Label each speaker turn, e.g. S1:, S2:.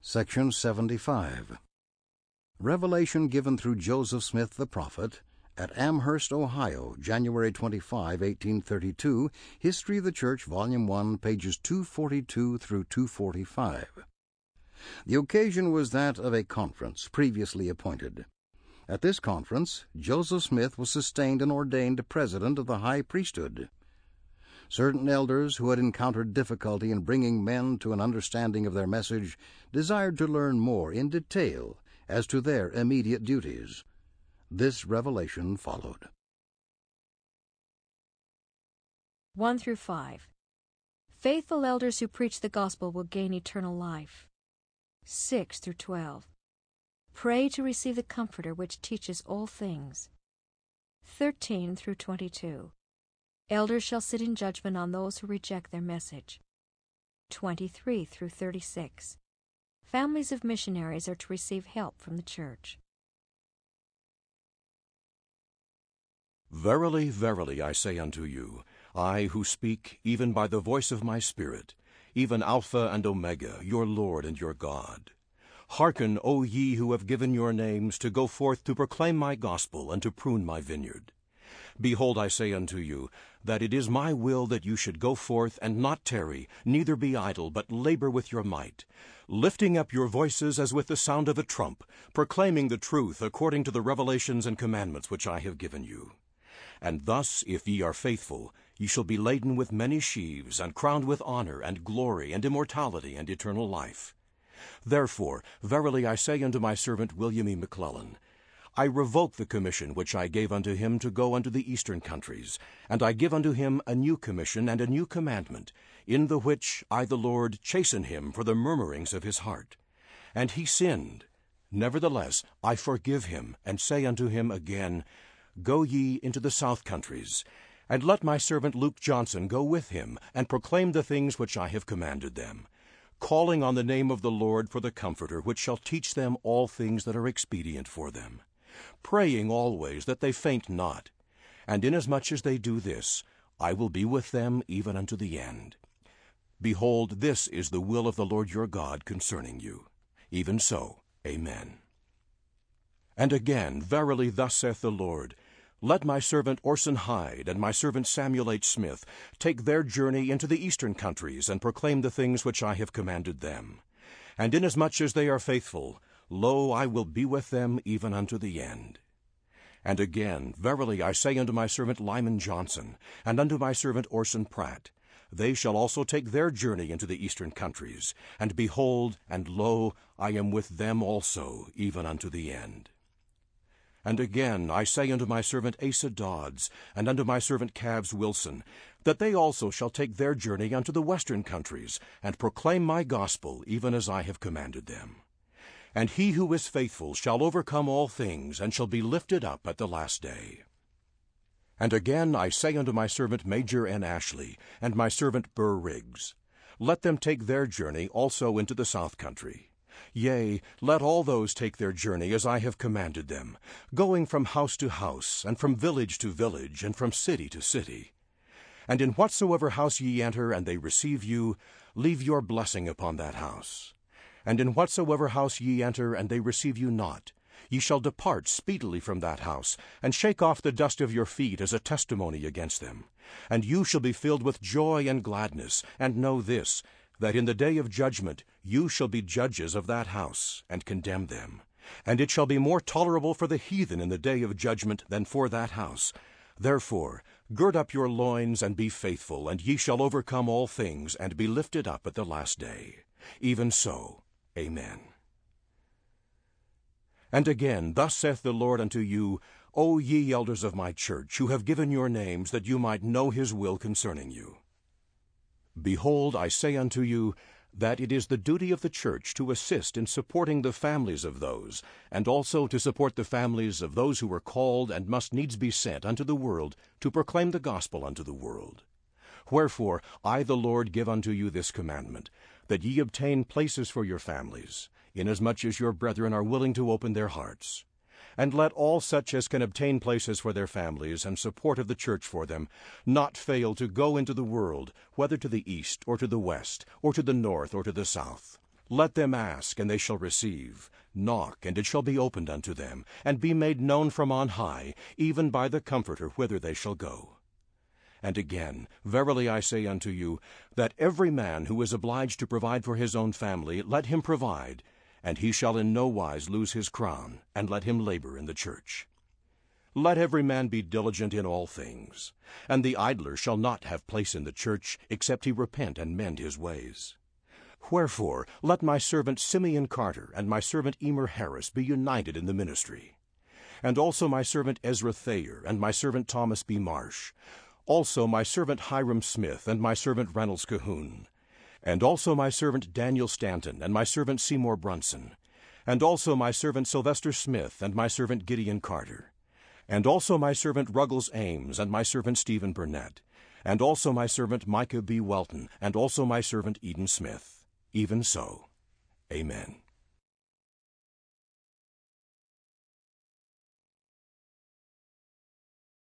S1: Section 75. Revelation given through Joseph Smith the prophet at Amherst, Ohio, January 25, 1832. History of the Church, Volume 1, pages 242 through 245. The occasion was that of a conference previously appointed. At this conference, Joseph Smith was sustained and ordained president of the high priesthood. Certain elders who had encountered difficulty in bringing men to an understanding of their message desired to learn more in detail as to their immediate duties. This revelation followed.
S2: 1 through 5. Faithful elders who preach the gospel will gain eternal life. 6 through 12. Pray to receive the Comforter which teaches all things. 13 through 22. Elders shall sit in judgment on those who reject their message. 23 through 36. Families of missionaries are to receive help from the church.
S3: Verily, verily, I say unto you, I who speak, even by the voice of my Spirit, even Alpha and Omega, your Lord and your God. Hearken, O ye who have given your names, to go forth to proclaim my gospel and to prune my vineyard. Behold, I say unto you, that it is my will that you should go forth and not tarry, neither be idle, but labor with your might, lifting up your voices as with the sound of a trump, proclaiming the truth according to the revelations and commandments which I have given you. And thus, if ye are faithful, ye shall be laden with many sheaves, and crowned with honor, and glory, and immortality, and eternal life. Therefore, verily I say unto my servant William E. McLellin, I revoke the commission which I gave unto him to go unto the eastern countries, and I give unto him a new commission and a new commandment, in the which I the Lord chasten him for the murmurings of his heart. And he sinned. Nevertheless, I forgive him, and say unto him again, Go ye into the south countries, and let my servant Luke Johnson go with him, and proclaim the things which I have commanded them, calling on the name of the Lord for the Comforter, which shall teach them all things that are expedient for them praying always that they faint not. And inasmuch as they do this, I will be with them even unto the end. Behold, this is the will of the Lord your God concerning you. Even so, Amen. And again, verily, thus saith the Lord, Let my servant Orson Hyde and my servant Samuel H. Smith take their journey into the eastern countries and proclaim the things which I have commanded them. And inasmuch as they are faithful, Lo, I will be with them even unto the end. And again, verily I say unto my servant Lyman Johnson, and unto my servant Orson Pratt, they shall also take their journey into the eastern countries. And behold, and lo, I am with them also, even unto the end. And again I say unto my servant Asa Dodds, and unto my servant Calves Wilson, that they also shall take their journey unto the western countries, and proclaim my gospel, even as I have commanded them. And he who is faithful shall overcome all things, and shall be lifted up at the last day. And again I say unto my servant Major N. Ashley, and my servant Burr Riggs, Let them take their journey also into the south country. Yea, let all those take their journey as I have commanded them, going from house to house, and from village to village, and from city to city. And in whatsoever house ye enter, and they receive you, leave your blessing upon that house. And in whatsoever house ye enter, and they receive you not, ye shall depart speedily from that house, and shake off the dust of your feet as a testimony against them. And you shall be filled with joy and gladness, and know this, that in the day of judgment you shall be judges of that house, and condemn them. And it shall be more tolerable for the heathen in the day of judgment than for that house. Therefore, gird up your loins, and be faithful, and ye shall overcome all things, and be lifted up at the last day. Even so, Amen. And again, thus saith the Lord unto you, O ye elders of my church, who have given your names, that you might know his will concerning you. Behold, I say unto you, that it is the duty of the church to assist in supporting the families of those, and also to support the families of those who are called and must needs be sent unto the world to proclaim the gospel unto the world. Wherefore I the Lord give unto you this commandment, that ye obtain places for your families, inasmuch as your brethren are willing to open their hearts. And let all such as can obtain places for their families and support of the church for them not fail to go into the world, whether to the east or to the west, or to the north or to the south. Let them ask, and they shall receive. Knock, and it shall be opened unto them, and be made known from on high, even by the Comforter whither they shall go. And again, Verily I say unto you, that every man who is obliged to provide for his own family, let him provide, and he shall in no wise lose his crown, and let him labor in the church. Let every man be diligent in all things, and the idler shall not have place in the church, except he repent and mend his ways. Wherefore, let my servant Simeon Carter and my servant Emer Harris be united in the ministry. And also my servant Ezra Thayre and my servant Thomas B. Marsh. Also my servant Hyrum Smith and my servant Reynolds Cahoon. And also my servant Daniel Stanton and my servant Seymour Brunson. And also my servant Sylvester Smith and my servant Gideon Carter. And also my servant Ruggles Ames and my servant Stephen Burnett. And also my servant Micah B. Welton and also my servant Eden Smith even so. Amen.